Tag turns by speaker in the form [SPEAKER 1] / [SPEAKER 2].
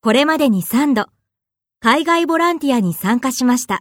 [SPEAKER 1] これまでに3度、海外ボランティアに参加しました。